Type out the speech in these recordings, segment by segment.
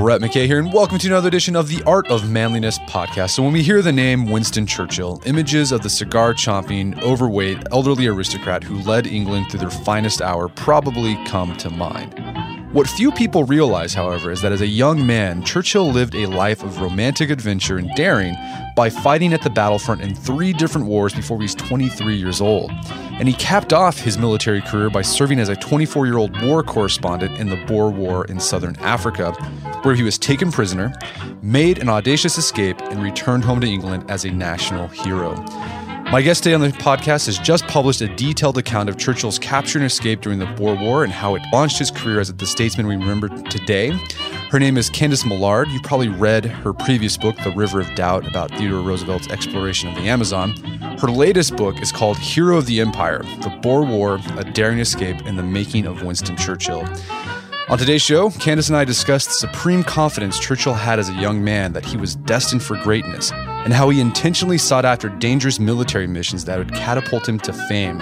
Brett McKay here, and welcome to another edition of the Art of Manliness podcast. So, when we hear the name Winston Churchill, images of the cigar chomping, overweight, elderly aristocrat who led England through their finest hour probably come to mind. What few people realize, however, is that as a young man, Churchill lived a life of romantic adventure and daring by fighting at the battlefront in three different wars before he was 23 years old. And he capped off his military career by serving as a 24 year old war correspondent in the Boer War in southern Africa, where he was taken prisoner, made an audacious escape, and returned home to England as a national hero. My guest today on the podcast has just published a detailed account of Churchill's capture and escape during the Boer War and how it launched his career as the statesman we remember today. Her name is Candice Millard. You probably read her previous book, The River of Doubt, about Theodore Roosevelt's exploration of the Amazon. Her latest book is called Hero of the Empire The Boer War, A Daring Escape, and the Making of Winston Churchill. On today's show, Candice and I discuss the supreme confidence Churchill had as a young man that he was destined for greatness, and how he intentionally sought after dangerous military missions that would catapult him to fame.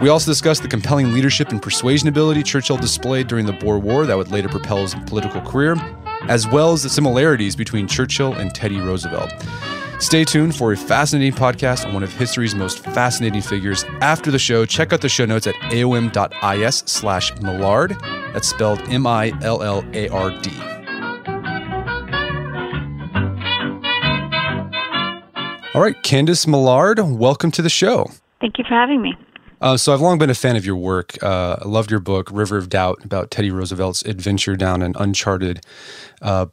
We also discuss the compelling leadership and persuasion ability Churchill displayed during the Boer War that would later propel his political career, as well as the similarities between Churchill and Teddy Roosevelt. Stay tuned for a fascinating podcast on one of history's most fascinating figures. After the show, check out the show notes at aom.is slash Millard. That's spelled M All right, Candice Millard, welcome to the show. Thank you for having me. Uh, so I've long been a fan of your work. Uh, I loved your book, River of Doubt, about Teddy Roosevelt's adventure down an uncharted uh,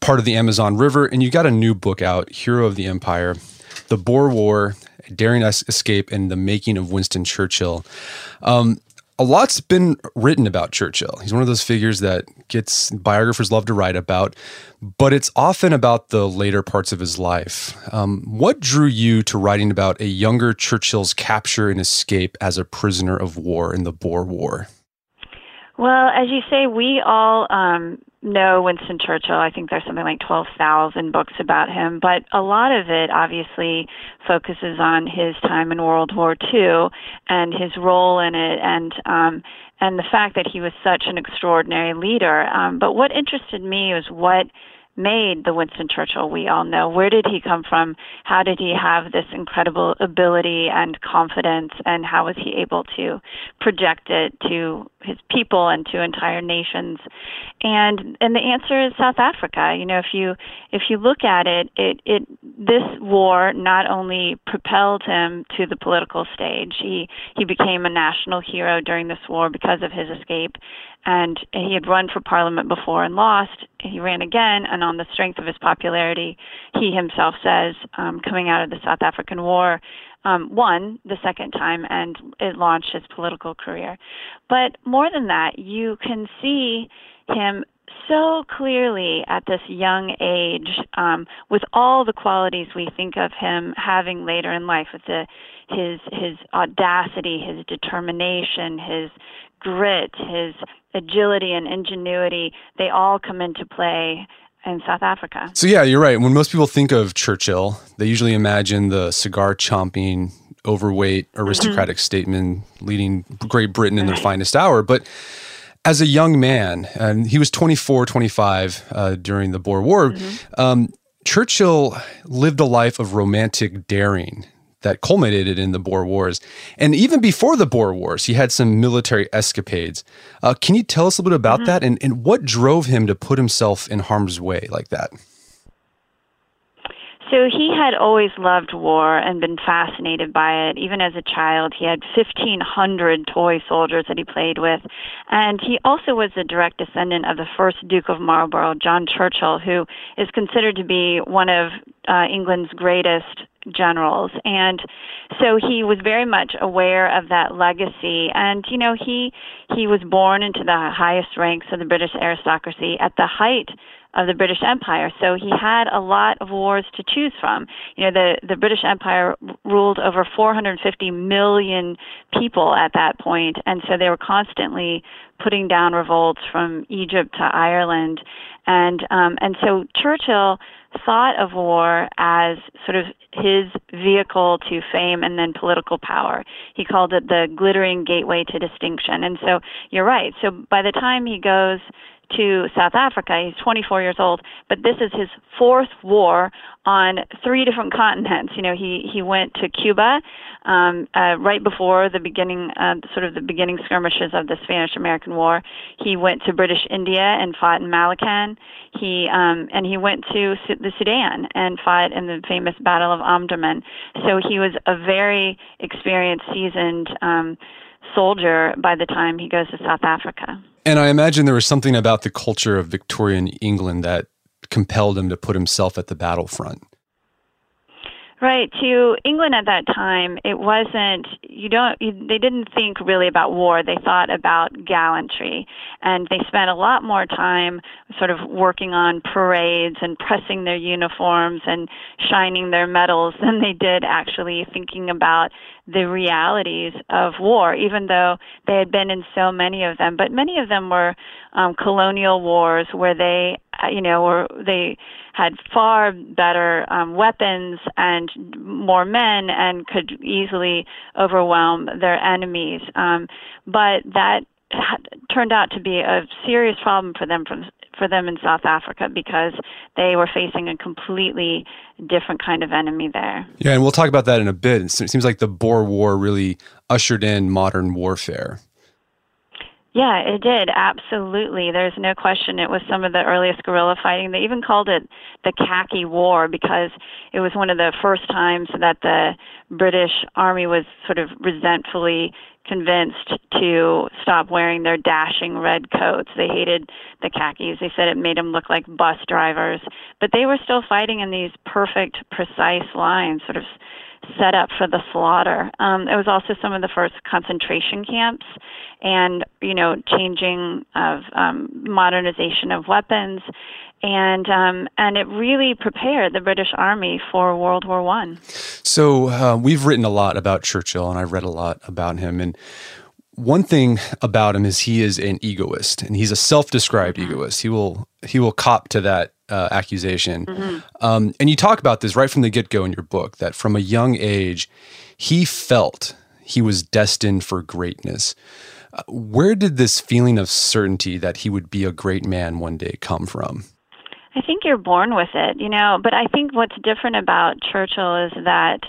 part of the Amazon River. And you got a new book out, Hero of the Empire, The Boer War, Daring Escape, and the Making of Winston Churchill. Um, a lot's been written about Churchill. He's one of those figures that gets biographers love to write about, but it's often about the later parts of his life. Um, what drew you to writing about a younger Churchill's capture and escape as a prisoner of war in the Boer War? Well, as you say, we all um, know Winston Churchill. I think there's something like 12,000 books about him, but a lot of it obviously focuses on his time in World War II and his role in it and um and the fact that he was such an extraordinary leader. Um but what interested me was what made the Winston Churchill we all know? Where did he come from? How did he have this incredible ability and confidence? And how was he able to project it to his people and to entire nations? And and the answer is South Africa. You know, if you if you look at it, it it this war not only propelled him to the political stage. He he became a national hero during this war because of his escape and he had run for parliament before and lost. He ran again, and on the strength of his popularity, he himself says, um, coming out of the South African War, um, won the second time, and it launched his political career. But more than that, you can see him so clearly at this young age, um, with all the qualities we think of him having later in life, with the his his audacity, his determination, his grit, his agility and ingenuity, they all come into play in South Africa. So yeah, you're right. When most people think of Churchill, they usually imagine the cigar chomping, overweight, aristocratic mm-hmm. statesman leading Great Britain in right. their finest hour. But as a young man, and he was 24, 25 uh, during the Boer War, mm-hmm. um, Churchill lived a life of romantic daring that culminated in the Boer Wars. And even before the Boer Wars, he had some military escapades. Uh, can you tell us a little bit about mm-hmm. that and, and what drove him to put himself in harm's way like that? So he had always loved war and been fascinated by it. Even as a child, he had 1,500 toy soldiers that he played with. And he also was a direct descendant of the first Duke of Marlborough, John Churchill, who is considered to be one of uh, England's greatest generals and so he was very much aware of that legacy and you know he he was born into the highest ranks of the british aristocracy at the height of the British Empire. So he had a lot of wars to choose from. You know, the the British Empire ruled over 450 million people at that point, and so they were constantly putting down revolts from Egypt to Ireland, and um, and so Churchill thought of war as sort of his vehicle to fame and then political power. He called it the glittering gateway to distinction. And so you're right. So by the time he goes to South Africa. He's 24 years old, but this is his fourth war on three different continents. You know, he he went to Cuba um, uh, right before the beginning, uh, sort of the beginning skirmishes of the Spanish-American War. He went to British India and fought in Malakand. He um, and he went to the Sudan and fought in the famous Battle of Omdurman. So he was a very experienced, seasoned um, soldier by the time he goes to South Africa. And I imagine there was something about the culture of Victorian England that compelled him to put himself at the battlefront. Right. To England at that time, it wasn't, you don't, you, they didn't think really about war. They thought about gallantry. And they spent a lot more time sort of working on parades and pressing their uniforms and shining their medals than they did actually thinking about the realities of war, even though they had been in so many of them. But many of them were um, colonial wars where they, uh, you know, were they had far better um, weapons and more men and could easily overwhelm their enemies. Um, but that turned out to be a serious problem for them from for them in South Africa because they were facing a completely different kind of enemy there. Yeah, and we'll talk about that in a bit. It seems like the Boer War really ushered in modern warfare. Yeah, it did. Absolutely. There's no question it was some of the earliest guerrilla fighting. They even called it the Khaki War because it was one of the first times that the British Army was sort of resentfully convinced to stop wearing their dashing red coats. They hated the khakis. They said it made them look like bus drivers. But they were still fighting in these perfect, precise lines, sort of set up for the slaughter. Um, it was also some of the first concentration camps, and you know, changing of um, modernization of weapons, and um, and it really prepared the British Army for World War One. So uh, we've written a lot about Churchill, and I've read a lot about him, and one thing about him is he is an egoist, and he's a self-described mm-hmm. egoist. He will he will cop to that uh, accusation. Mm-hmm. Um, and you talk about this right from the get go in your book that from a young age, he felt he was destined for greatness. Uh, where did this feeling of certainty that he would be a great man one day come from? I think you're born with it, you know. But I think what's different about Churchill is that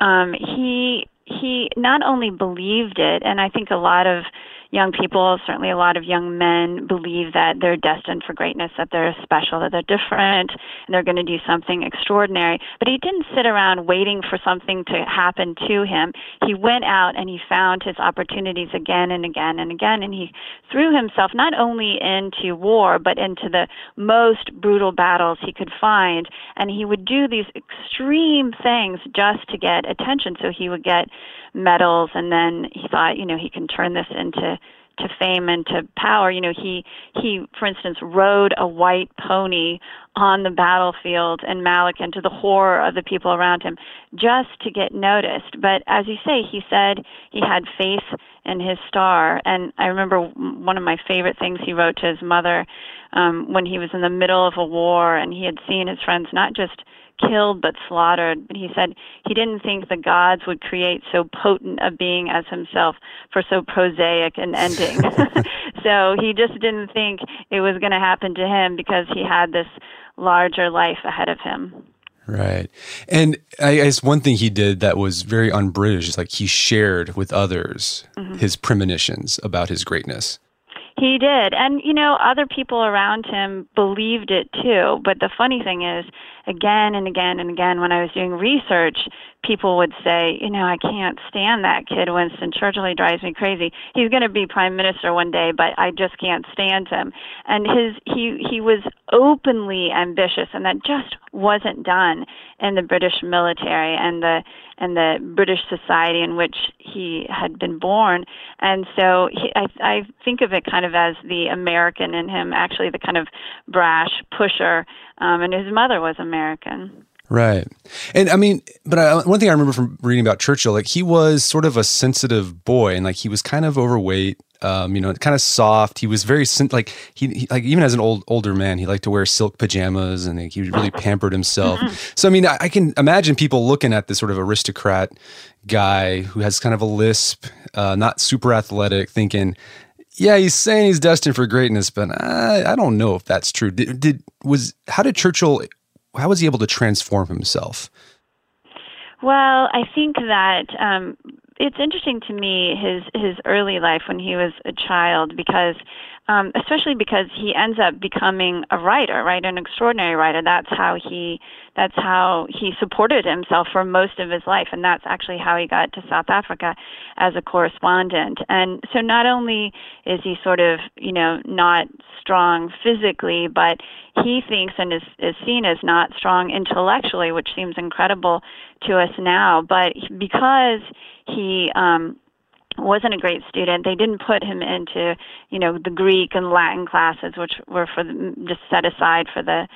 um, he he not only believed it, and I think a lot of young people, certainly a lot of young men, believe that they're destined for greatness, that they're special, that they're different, and they're going to do something extraordinary. But he didn't sit around waiting for something to happen to him. He went out and he found his opportunities again and again and again, and he threw himself not only into war, but into the most brutal battles he could find. And he would do these extreme things just to get attention. So he would get medals and then he thought you know he can turn this into to fame and to power. You know he he for instance rode a white pony on the battlefield in Malakand to the horror of the people around him just to get noticed. But as you say he said he had faith in his star. And i remember one of my favorite things he wrote to his mother um when he was in the middle of a war and he had seen his friends not just killed but slaughtered. But he said he didn't think the gods would create so potent a being as himself for so prosaic an ending. so he just didn't think it was going to happen to him because he had this larger life ahead of him. Right. And I guess one thing he did that was very un British is like he shared with others mm-hmm. his premonitions about his greatness. He did. And, you know, other people around him believed it too. But the funny thing is, again and again and again when I was doing research, people would say, you know, I can't stand that kid, Winston Churchill. He drives me crazy. He's going to be prime minister one day, but I just can't stand him. And his he he was openly ambitious, and that just wasn't done in the British military and the and the British society in which he had been born. And so he, I, I think of it kind of as the American in him, actually the kind of brash pusher. Um, and his mother was American. Right. And I mean, but I, one thing I remember from reading about Churchill, like he was sort of a sensitive boy and like he was kind of overweight, um, you know, kind of soft. He was very, like he, he, like even as an old, older man, he liked to wear silk pajamas and like, he really pampered himself. Mm-hmm. So, I mean, I, I, can imagine people looking at this sort of aristocrat guy who has kind of a lisp, uh, not super athletic, thinking, yeah, he's saying he's destined for greatness, but I, I don't know if that's true. Did, did was how did Churchill how was he able to transform himself? Well, I think that um, it's interesting to me his his early life when he was a child because um, especially because he ends up becoming a writer, right? An extraordinary writer. That's how he that's how he supported himself for most of his life, and that's actually how he got to South Africa as a correspondent. And so, not only is he sort of you know not strong physically, but he thinks and is is seen as not strong intellectually, which seems incredible to us now. But because he um, wasn't a great student. They didn't put him into, you know, the Greek and Latin classes, which were for the, just set aside for the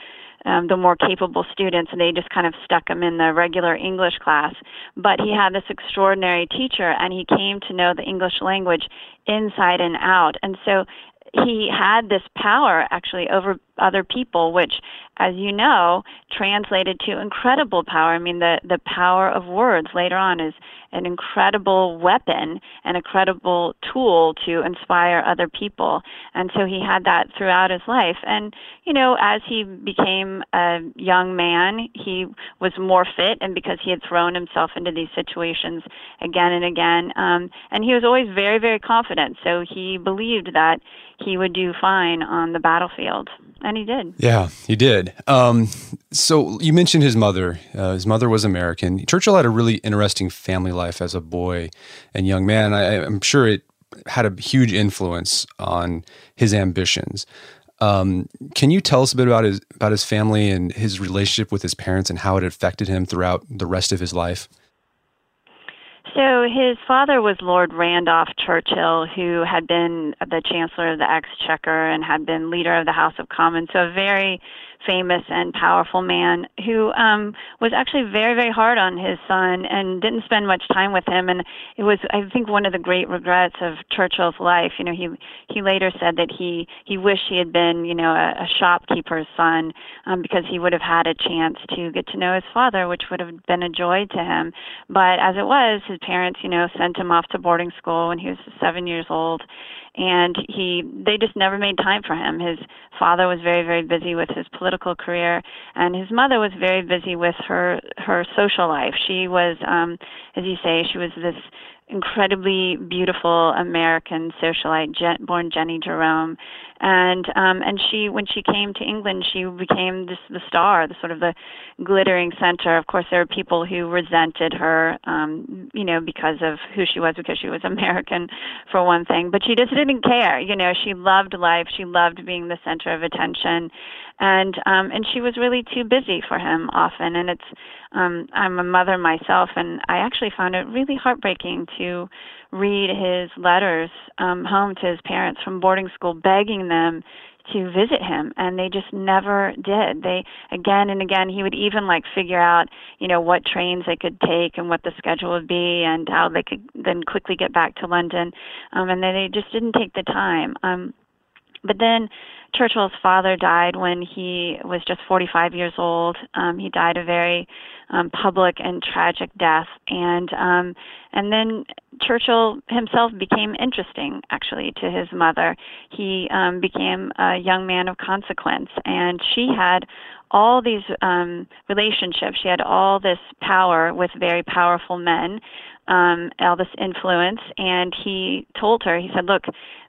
um, the more capable students, and they just kind of stuck him in the regular English class. But he had this extraordinary teacher, and he came to know the English language inside and out. And so he had this power actually over other people, which, as you know, translated to incredible power. I mean, the, the power of words later on is an incredible weapon and a credible tool to inspire other people. And so he had that throughout his life. And, you know, as he became a young man, he was more fit, and because he had thrown himself into these situations again and again. Um, and he was always very, very confident. So he believed that he would do fine on the battlefield. And he did. Yeah, he did. Um, so you mentioned his mother. Uh, his mother was American. Churchill had a really interesting family life as a boy and young man. I, I'm sure it had a huge influence on his ambitions. Um, can you tell us a bit about his about his family and his relationship with his parents and how it affected him throughout the rest of his life? So his father was Lord Randolph Churchill, who had been the Chancellor of the Exchequer and had been leader of the House of Commons. So a very famous and powerful man who um, was actually very, very hard on his son and didn't spend much time with him. And it was, I think, one of the great regrets of Churchill's life. You know, he he later said that he he wished he had been, you know, a, a shopkeeper's son um, because he would have had a chance to get to know his father, which would have been a joy to him. But as it was, his parents, you know, sent him off to boarding school when he was seven years old and he they just never made time for him. His father was very very busy with his political career and his mother was very busy with her her social life. She was um as you say she was this incredibly beautiful American socialite, born Jennie Jerome, and um, and she when she came to England, she became this the star, the sort of the glittering center. Of course, there were people who resented her, um, you know, because of who she was, because she was American, for one thing. But she just didn't care. You know, she loved life. She loved being the center of attention, and um, and she was really too busy for him often. And it's um, I'm a mother myself, and I actually found it really heartbreaking to read his letters um, home to his parents from boarding school, begging them to visit him and they just never did. They again and again he would even like figure out you know what trains they could take and what the schedule would be and how they could then quickly get back to london. Um and they just didn't take the time. Um but then Churchill's father died when he was just 45 years old. Um, he died a very um, public and tragic death, and um, and then Churchill himself became interesting actually to his mother. He um, became a young man of consequence, and she had all these um, relationships. She had all this power with very powerful men um, this influence, and he told her, he said, "Look,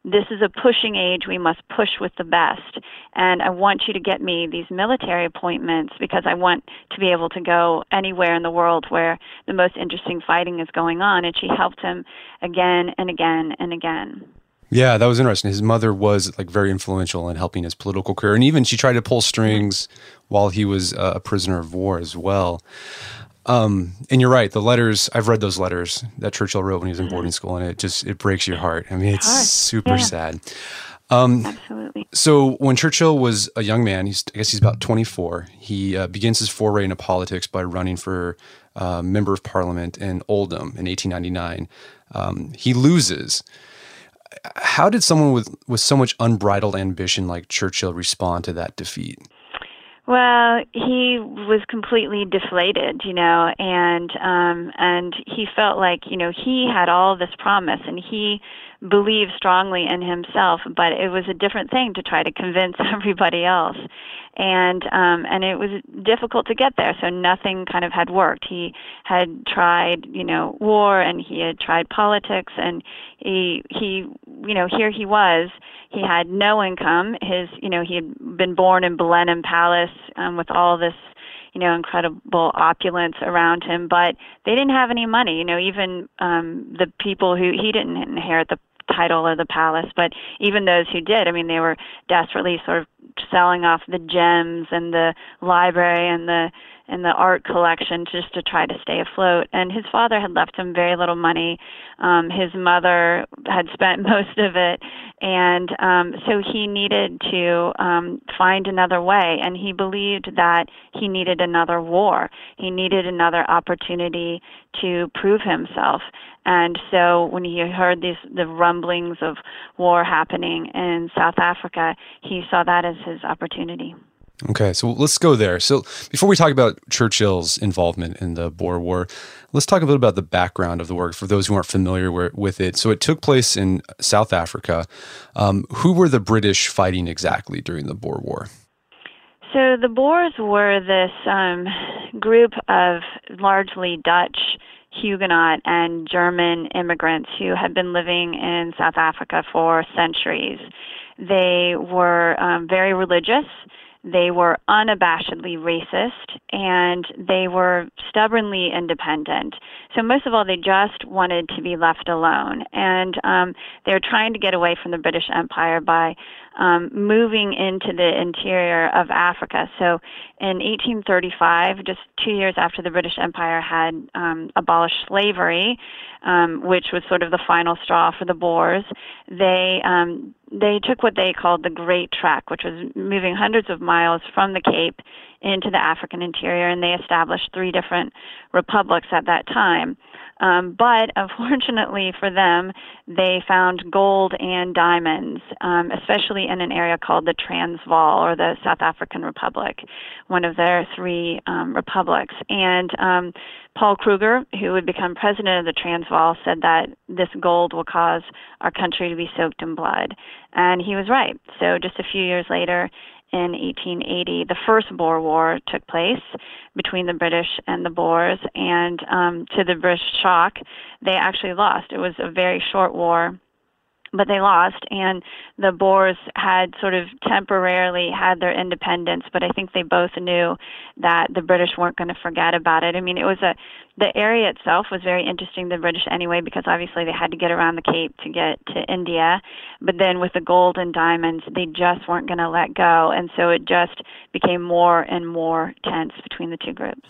this is a pushing age. We must push with the best." best. And I want you to get me these military appointments because I want to be able to go anywhere in the world where the most interesting fighting is going on. And she helped him again and again and again. Yeah, that was interesting. His mother was like very influential in helping his political career, and even she tried to pull strings while he was uh, a prisoner of war as well. Um, and you're right. The letters I've read those letters that Churchill wrote when he was in boarding school, and it just it breaks your heart. I mean, it's super yeah. sad. Um, Absolutely. So when Churchill was a young man, he's I guess he's about 24. He uh, begins his foray into politics by running for uh, member of parliament in Oldham in 1899. Um, he loses. How did someone with with so much unbridled ambition like Churchill respond to that defeat? Well, he was completely deflated, you know, and um and he felt like, you know, he had all this promise and he believed strongly in himself, but it was a different thing to try to convince everybody else. And um and it was difficult to get there so nothing kind of had worked. He had tried you know war and he had tried politics and he he you know here he was. He had no income. His you know he had been born in Blenheim Palace um with all this you know incredible opulence around him but they didn't have any money. You know even um the people who he didn't inherit the title of the palace but even those who did i mean they were desperately sort of selling off the gems and the library and the and the art collection just to try to stay afloat. And his father had left him very little money. Um, his mother had spent most of it, and um, so he needed to um, find another way. And he believed that he needed another war. He needed another opportunity to prove himself. And so when he heard these the rumblings of war happening in South Africa, he saw that as his opportunity. Okay, so let's go there. So before we talk about Churchill's involvement in the Boer War, let's talk a little about the background of the work for those who aren't familiar with it. So it took place in South Africa. Um, who were the British fighting exactly during the Boer War? So the Boers were this um, group of largely Dutch Huguenot and German immigrants who had been living in South Africa for centuries. They were um, very religious. They were unabashedly racist and they were stubbornly independent. So, most of all, they just wanted to be left alone. And um, they were trying to get away from the British Empire by um, moving into the interior of Africa. So, in 1835, just two years after the British Empire had um, abolished slavery, um, which was sort of the final straw for the Boers, they um, they took what they called the Great Trek, which was moving hundreds of miles from the Cape into the African interior, and they established three different republics at that time. Um, but unfortunately for them, they found gold and diamonds, um, especially in an area called the Transvaal or the South African Republic, one of their three um, republics. And um, Paul Kruger, who would become president of the Transvaal, said that this gold will cause our country to be soaked in blood. And he was right. So just a few years later, in 1880, the first Boer War took place between the British and the Boers, and um, to the British shock, they actually lost. It was a very short war but they lost and the boers had sort of temporarily had their independence but i think they both knew that the british weren't going to forget about it i mean it was a the area itself was very interesting to the british anyway because obviously they had to get around the cape to get to india but then with the gold and diamonds they just weren't going to let go and so it just became more and more tense between the two groups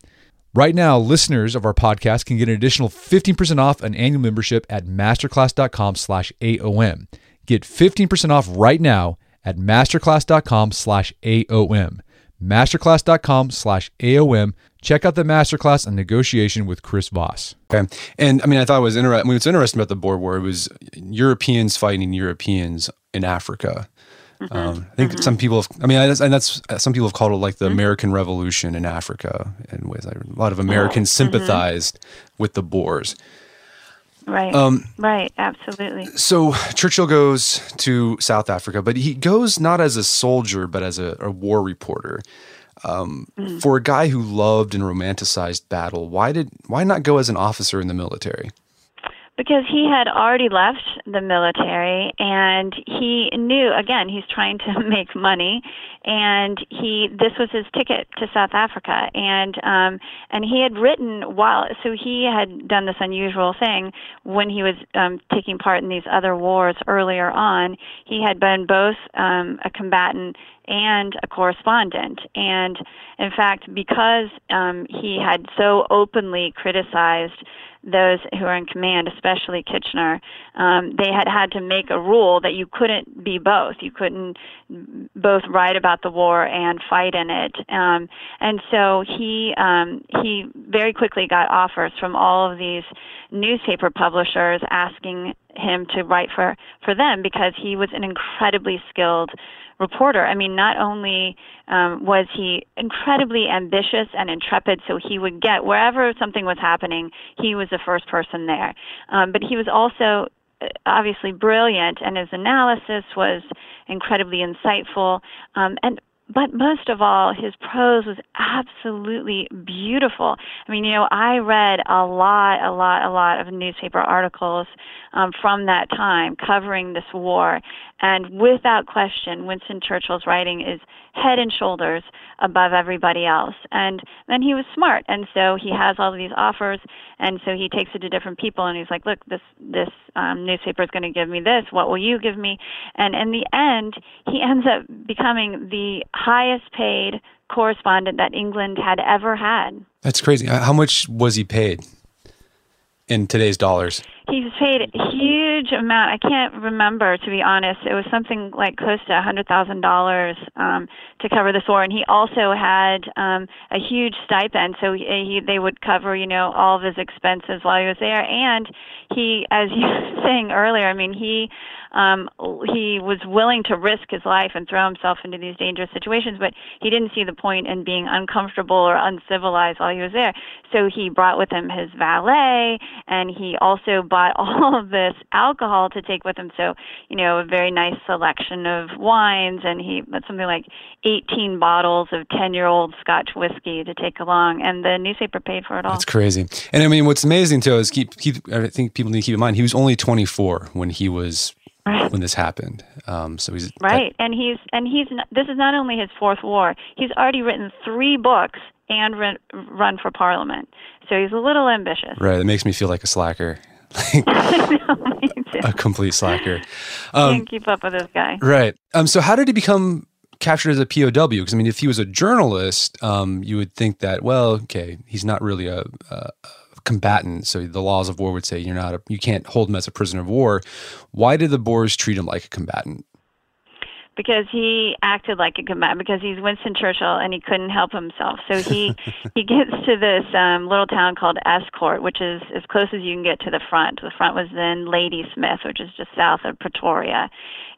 Right now, listeners of our podcast can get an additional 15% off an annual membership at masterclass.com slash AOM. Get 15% off right now at masterclass.com slash AOM. Masterclass.com slash AOM check out the masterclass on negotiation with Chris Voss. Okay. And I mean, I thought it was interesting. Mean, what's interesting about the boer war it was Europeans fighting Europeans in Africa. Mm-hmm. Um, I think mm-hmm. some people have, I mean, and that's, some people have called it like the mm-hmm. American Revolution in Africa in ways. A lot of Americans oh. sympathized with the Boers. Right. Um, right. Absolutely. So Churchill goes to South Africa, but he goes not as a soldier, but as a, a war reporter. Um, mm. For a guy who loved and romanticized battle, why did why not go as an officer in the military? Because he had already left the military and he knew again he's trying to make money and he this was his ticket to South Africa and um and he had written while so he had done this unusual thing when he was um taking part in these other wars earlier on he had been both um a combatant and a correspondent. And in fact, because um, he had so openly criticized those who are in command, especially Kitchener, um, they had had to make a rule that you couldn't be both. You couldn't both write about the war and fight in it. Um, and so he um, he very quickly got offers from all of these newspaper publishers asking him to write for for them because he was an incredibly skilled reporter. I mean, not only um, was he incredibly ambitious and intrepid, so he would get wherever something was happening, he was the first person there. Um, but he was also uh, obviously brilliant, and his analysis was incredibly insightful. Um, and but most of all, his prose was absolutely beautiful. I mean, you know, I read a lot, a lot, a lot of newspaper articles um, from that time covering this war, and without question, Winston Churchill's writing is head and shoulders above everybody else. And then he was smart, and so he has all of these offers, and so he takes it to different people, and he's like, "Look, this this um, newspaper is going to give me this. What will you give me?" And in the end, he ends up becoming the highest paid correspondent that England had ever had. That's crazy. How much was he paid in today's dollars? He was paid a huge amount. I can't remember to be honest. It was something like close to a hundred thousand dollars um, to cover this war, and he also had um, a huge stipend. So he, he they would cover you know all of his expenses while he was there, and he, as you were saying earlier, I mean he um, he was willing to risk his life and throw himself into these dangerous situations, but he didn't see the point in being uncomfortable or uncivilized while he was there. So he brought with him his valet, and he also bought all of this alcohol to take with him. So, you know, a very nice selection of wines, and he had something like 18 bottles of 10 year old Scotch whiskey to take along, and the newspaper paid for it all. That's crazy. And I mean, what's amazing too is keep, keep I think people need to keep in mind he was only 24 when he was right. when this happened. Um, so he's right, that, and he's and he's this is not only his fourth war. He's already written three books and run, run for parliament. So he's a little ambitious. Right. It makes me feel like a slacker. a complete slacker. Um, Can't keep up with this guy. Right. Um. So how did he become captured as a POW? Because I mean, if he was a journalist, um, you would think that well, okay, he's not really a, a combatant. So the laws of war would say you're not a, you can't hold him as a prisoner of war. Why did the Boers treat him like a combatant? because he acted like a combatant because he's Winston Churchill and he couldn't help himself. So he he gets to this um, little town called Estcourt, which is as close as you can get to the front. The front was then Ladysmith, which is just south of Pretoria.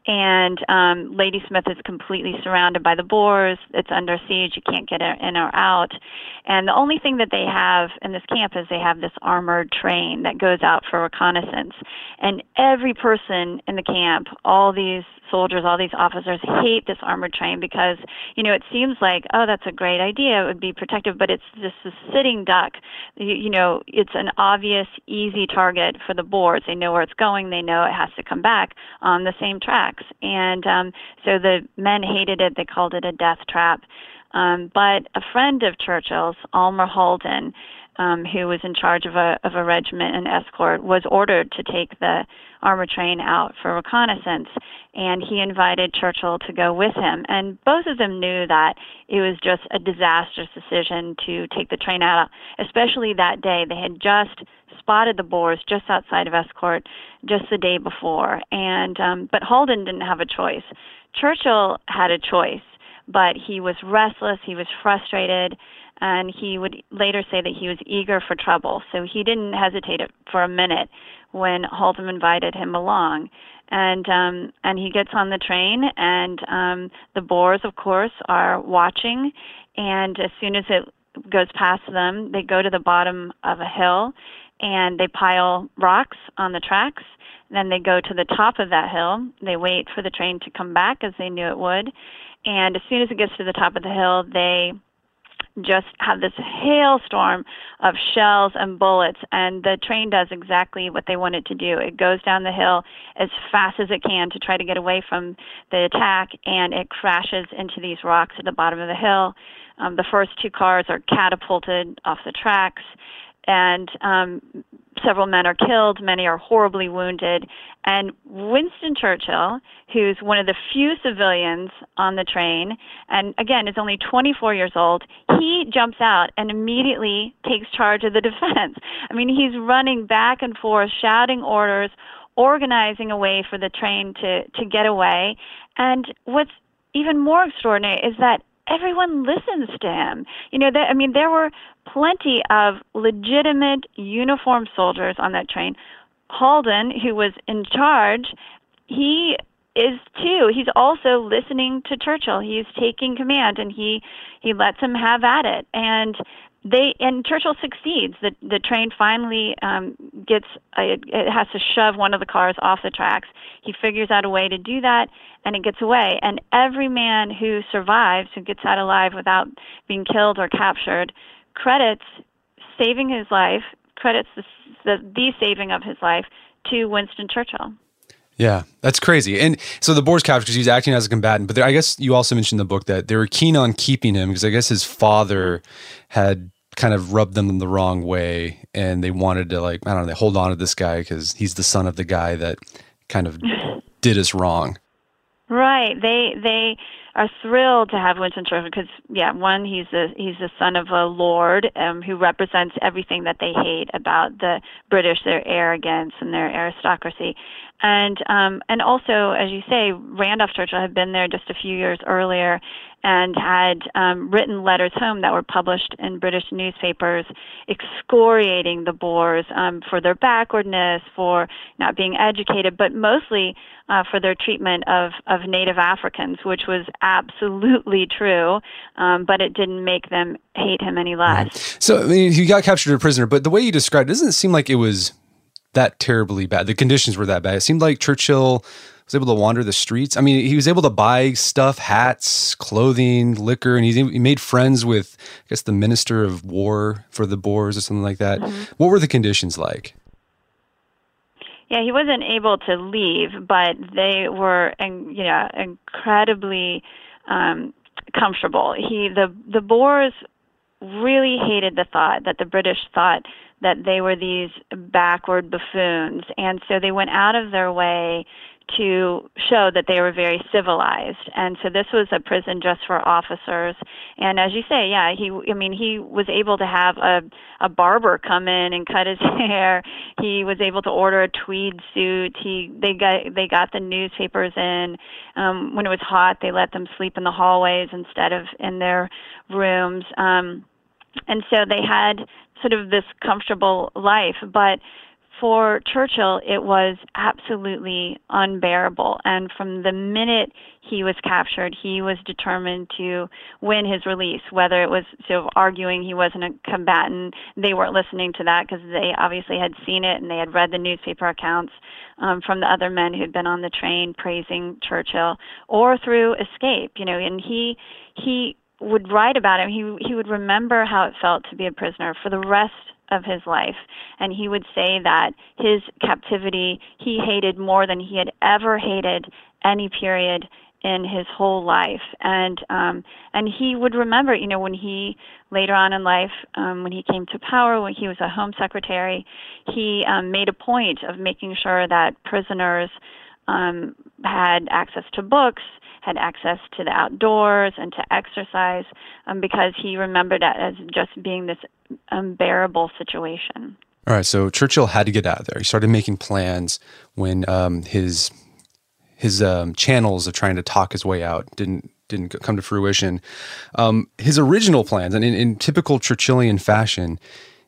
And um, Ladysmith is completely surrounded by the Boers. It's under siege. You can't get in or out. And the only thing that they have in this camp is they have this armored train that goes out for reconnaissance. And every person in the camp, all these soldiers, all these officers hate this armored train because, you know, it seems like, oh, that's a great idea. It would be protective, but it's just a sitting duck. You, you know, it's an obvious, easy target for the Boers. They know where it's going. They know it has to come back on the same tracks. And um, so the men hated it. They called it a death trap. Um, but a friend of Churchill's, Almer Halden, um, who was in charge of a of a regiment in Estcourt, was ordered to take the armor train out for reconnaissance, and he invited Churchill to go with him. And both of them knew that it was just a disastrous decision to take the train out, especially that day. They had just spotted the Boers just outside of Estcourt just the day before, and um, but Halden didn't have a choice. Churchill had a choice, but he was restless. He was frustrated and he would later say that he was eager for trouble. So he didn't hesitate for a minute when Haldane invited him along. And um, and he gets on the train, and um, the Boers, of course, are watching. And as soon as it goes past them, they go to the bottom of a hill, and they pile rocks on the tracks. Then they go to the top of that hill. They wait for the train to come back, as they knew it would. And as soon as it gets to the top of the hill, they just have this hailstorm of shells and bullets, and the train does exactly what they want it to do. It goes down the hill as fast as it can to try to get away from the attack, and it crashes into these rocks at the bottom of the hill. Um, the first two cars are catapulted off the tracks, and um, several men are killed, many are horribly wounded. And Winston Churchill, who's one of the few civilians on the train, and again is only 24 years old, he jumps out and immediately takes charge of the defense. I mean, he's running back and forth, shouting orders, organizing a way for the train to, to get away. And what's even more extraordinary is that everyone listens to him. You know, I mean, there were plenty of legitimate uniformed soldiers on that train. Haldane, who was in charge, he is too. He's also listening to Churchill. He's taking command, and he he lets him have at it. And they and Churchill succeeds. The the train finally um, gets it, it has to shove one of the cars off the tracks. He figures out a way to do that, and it gets away. And every man who survives, who gets out alive without being killed or captured, credits saving his life, credits the the, the saving of his life to Winston Churchill. Yeah, that's crazy. And so the Boers captured because he's acting as a combatant. But there, I guess you also mentioned in the book that they were keen on keeping him because I guess his father had kind of rubbed them the wrong way, and they wanted to like I don't know, they hold on to this guy because he's the son of the guy that kind of did us wrong. Right. They they are thrilled to have Winston Churchill because yeah, one he's a he's the son of a lord um, who represents everything that they hate about the British, their arrogance and their aristocracy, and um, and also as you say, Randolph Churchill had been there just a few years earlier and had um, written letters home that were published in British newspapers excoriating the Boers um, for their backwardness, for not being educated, but mostly uh, for their treatment of, of Native Africans, which was absolutely true, um, but it didn't make them hate him any less. So I mean, he got captured a prisoner, but the way you described it doesn't seem like it was that terribly bad. The conditions were that bad. It seemed like Churchill was able to wander the streets. I mean, he was able to buy stuff, hats, clothing, liquor, and he, he made friends with, I guess, the minister of war for the Boers or something like that. Mm-hmm. What were the conditions like? Yeah, he wasn't able to leave, but they were, you know, incredibly um, comfortable. He the the Boers really hated the thought that the British thought that they were these backward buffoons, and so they went out of their way to show that they were very civilized. And so this was a prison just for officers. And as you say, yeah, he I mean he was able to have a a barber come in and cut his hair. He was able to order a tweed suit. He they got they got the newspapers in. Um when it was hot, they let them sleep in the hallways instead of in their rooms. Um and so they had sort of this comfortable life, but for Churchill, it was absolutely unbearable. And from the minute he was captured, he was determined to win his release, whether it was sort of arguing he wasn't a combatant. They weren't listening to that because they obviously had seen it and they had read the newspaper accounts um, from the other men who'd been on the train praising Churchill, or through escape, you know, and he, he, would write about him, he he would remember how it felt to be a prisoner for the rest of his life. And he would say that his captivity he hated more than he had ever hated any period in his whole life and um and he would remember you know when he later on in life um when he came to power when he was a home secretary he um made a point of making sure that prisoners um had access to books had access to the outdoors and to exercise um, because he remembered it as just being this unbearable situation. All right, so Churchill had to get out of there. He started making plans when um, his his um, channels of trying to talk his way out didn't didn't come to fruition. Um, his original plans, and in, in typical Churchillian fashion,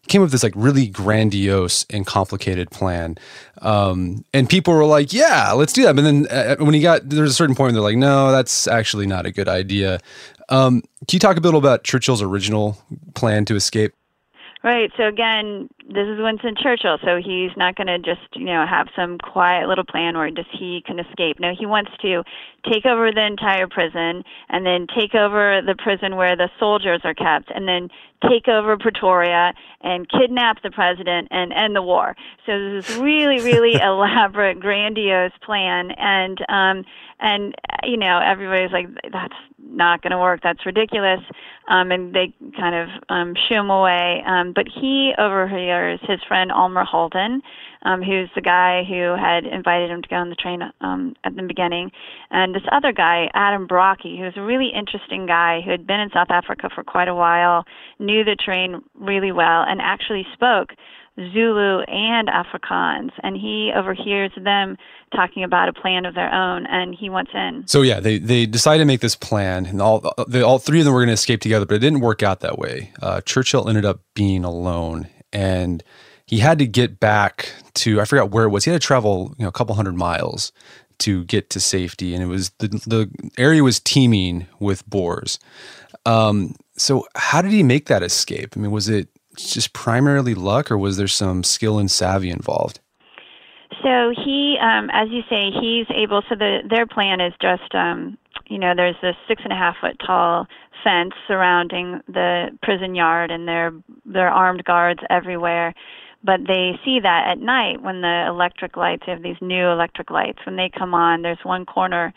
came up with this like really grandiose and complicated plan. Um, and people were like, yeah, let's do that. But then uh, when he got, there's a certain point they're like, no, that's actually not a good idea. Um, can you talk a bit about Churchill's original plan to escape? Right. So again, this is Winston Churchill. So he's not going to just, you know, have some quiet little plan where just he can escape. No, he wants to take over the entire prison and then take over the prison where the soldiers are kept and then take over Pretoria and kidnap the president and end the war. So this is really, really elaborate, grandiose plan. And, um, and, you know, everybody's like, that's not going to work. That's ridiculous. Um, and they kind of um, shoo him away. Um, but he overhears his friend Aylmer Haldane um, who's the guy who had invited him to go on the train um, at the beginning, and this other guy, Adam Brockie, who's a really interesting guy who had been in South Africa for quite a while, knew the train really well, and actually spoke Zulu and Afrikaans, and he overhears them talking about a plan of their own, and he wants in. So yeah, they they decide to make this plan, and all all three of them were going to escape together, but it didn't work out that way. Uh, Churchill ended up being alone, and he had to get back to I forgot where it was. He had to travel you know a couple hundred miles to get to safety, and it was the the area was teeming with Boers. Um, so, how did he make that escape? I mean, was it just primarily luck, or was there some skill and savvy involved? So he, um, as you say, he's able. So the their plan is just, um, you know, there's this six and a half foot tall fence surrounding the prison yard, and there there are armed guards everywhere. But they see that at night when the electric lights, have these new electric lights, when they come on, there's one corner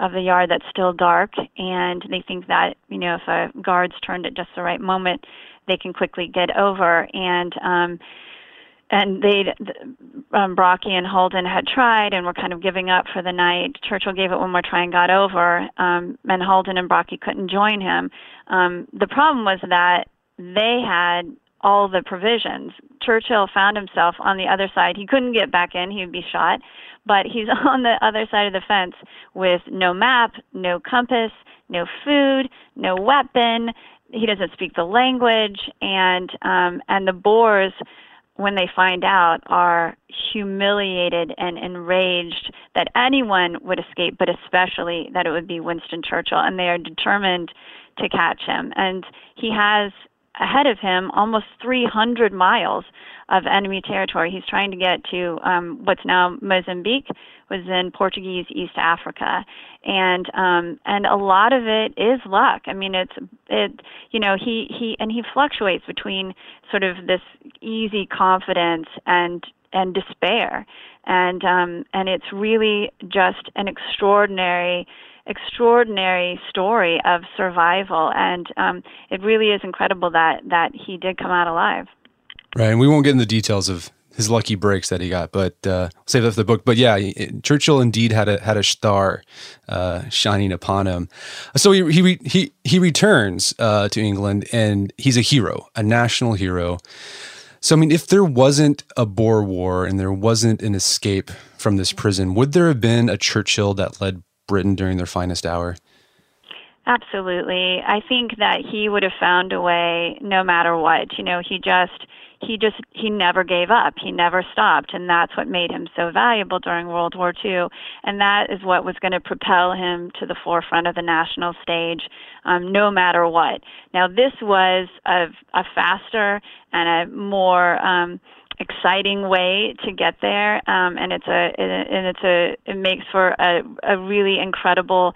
of the yard that's still dark, and they think that, you know, if a guard's turned at just the right moment, they can quickly get over. And um, and they um, Brockie and Haldane had tried and were kind of giving up for the night. Churchill gave it one more try and got over. Um, and Haldane and Brockie couldn't join him. Um, the problem was that they had all the provisions. Churchill found himself on the other side. He couldn't get back in; he would be shot. But he's on the other side of the fence with no map, no compass, no food, no weapon. He doesn't speak the language, and um, and the Boers when they find out, are humiliated and enraged that anyone would escape, but especially that it would be Winston Churchill. And they are determined to catch him. And he has ahead of him almost 300 miles of enemy territory. He's trying to get to um, what's now Mozambique, was in Portuguese East Africa, and um, and a lot of it is luck. I mean, it's it you know he he and he fluctuates between sort of this easy confidence and and despair, and um, and it's really just an extraordinary extraordinary story of survival, and um, it really is incredible that that he did come out alive. Right, and we won't get into the details of his lucky breaks that he got, but uh, save that for the book. But yeah, Churchill indeed had a had a star uh, shining upon him. So he he he he returns uh, to England, and he's a hero, a national hero. So I mean, if there wasn't a Boer War and there wasn't an escape from this prison, would there have been a Churchill that led Britain during their finest hour? Absolutely. I think that he would have found a way no matter what. You know, he just he just he never gave up. He never stopped. And that's what made him so valuable during world war ii and that is what was going to propel him to the forefront of the national stage um, no matter what. Now this was a, a faster and a more um, exciting way to get there. Um, and it's a and it's a it makes for a, a really incredible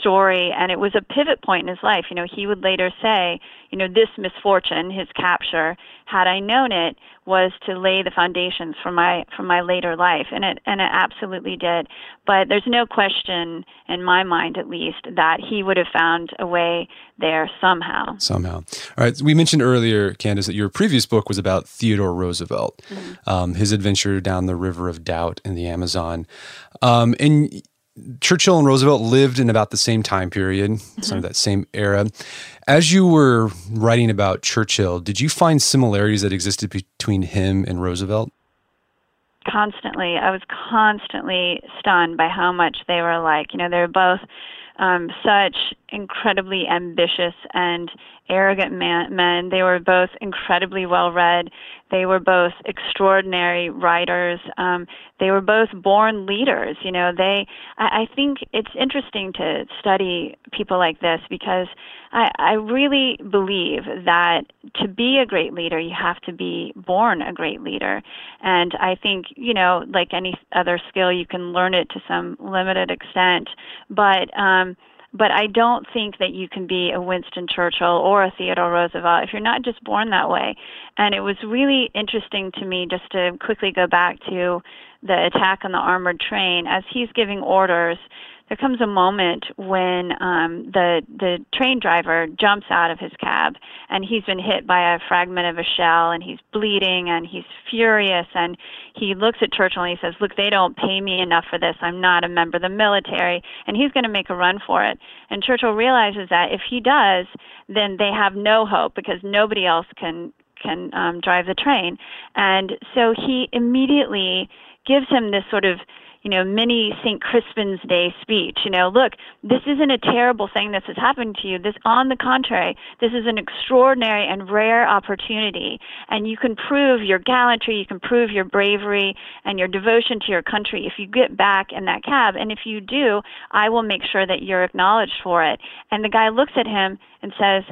story and it was a pivot point in his life. You know he would later say you know this misfortune his capture had i known it was to lay the foundations for my for my later life and it and it absolutely did. But there's no question in my mind at least that he would have found a way there somehow. Somehow. All right we mentioned earlier Candice that your previous book was about theodore roosevelt mm-hmm. um, his adventure down the river of doubt in the amazon. Um, and Churchill and Roosevelt lived in about the same time period, mm-hmm. some of that same era. As you were writing about Churchill, did you find similarities that existed between him and Roosevelt? Constantly. I was constantly stunned by how much they were alike. You know, they were both um, such incredibly ambitious and arrogant man, men. They were both incredibly well read. They were both extraordinary writers. Um, they were both born leaders. You know, they. I, I think it's interesting to study people like this because I, I really believe that to be a great leader, you have to be born a great leader. And I think you know, like any other skill, you can learn it to some limited extent, but um, but I don't think that you can be a Winston Churchill or a Theodore Roosevelt if you're not just born that way. And it was really interesting to me just to quickly go back to the attack on the armored train as he's giving orders there comes a moment when um, the the train driver jumps out of his cab and he's been hit by a fragment of a shell and he's bleeding and he's furious and he looks at Churchill and he says, "Look, they don't pay me enough for this. I'm not a member of the military." And he's going to make a run for it. And Churchill realizes that if he does, then they have no hope because nobody else can can um, drive the train. And so he immediately gives him this sort of you know, mini St. Crispin's Day speech. You know, look, this isn't a terrible thing that has happened to you. This, on the contrary, this is an extraordinary and rare opportunity, and you can prove your gallantry, you can prove your bravery and your devotion to your country if you get back in that cab. And if you do, I will make sure that you're acknowledged for it. And the guy looks at him and says,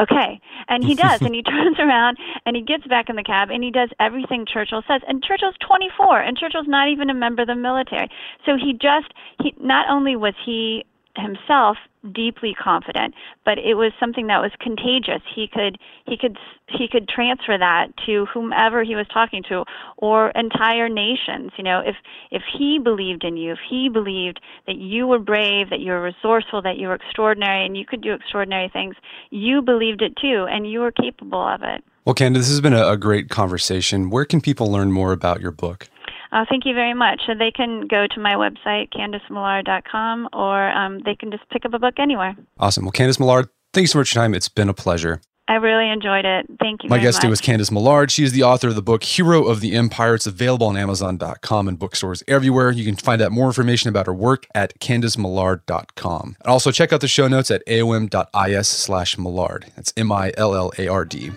okay. And he does. and he turns around and he gets back in the cab and he does everything Churchill says. And Churchill's 24 and Churchill's not even a member of the military. So he just, he, not only was he himself deeply confident but it was something that was contagious. He could he could he could transfer that to whomever he was talking to or entire nations. You know if if he believed in you if he believed that you were brave that you were resourceful that you were extraordinary and you could do extraordinary things you believed it too and you were capable of it. Well Candice this has been a, a great conversation. Where can people learn more about your book uh, thank you very much. So they can go to my website, CandiceMillard.com, or um, they can just pick up a book anywhere. Awesome. Well, Candice Millard, thank you so much for your time. It's been a pleasure. I really enjoyed it. Thank you. My guest today was Candice Millard. She is the author of the book Hero of the Empire. It's available on Amazon.com and bookstores everywhere. You can find out more information about her work at CandiceMillard.com. And also check out the show notes at aom.is slash Millard. That's M I L L A R D.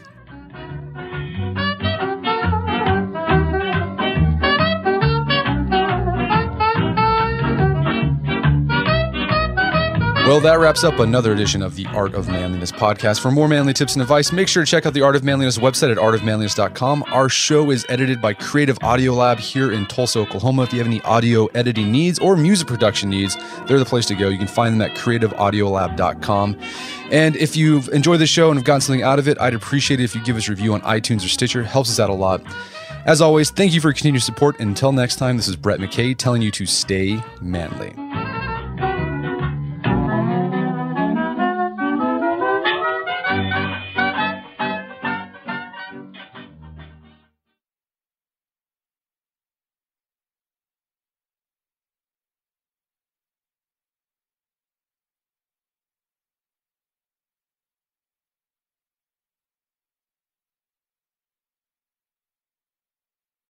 Well, that wraps up another edition of the Art of Manliness podcast. For more manly tips and advice, make sure to check out the Art of Manliness website at artofmanliness.com. Our show is edited by Creative Audio Lab here in Tulsa, Oklahoma. If you have any audio editing needs or music production needs, they're the place to go. You can find them at creativeaudiolab.com. And if you've enjoyed the show and have gotten something out of it, I'd appreciate it if you give us a review on iTunes or Stitcher. It helps us out a lot. As always, thank you for your continued support. Until next time, this is Brett McKay telling you to stay manly.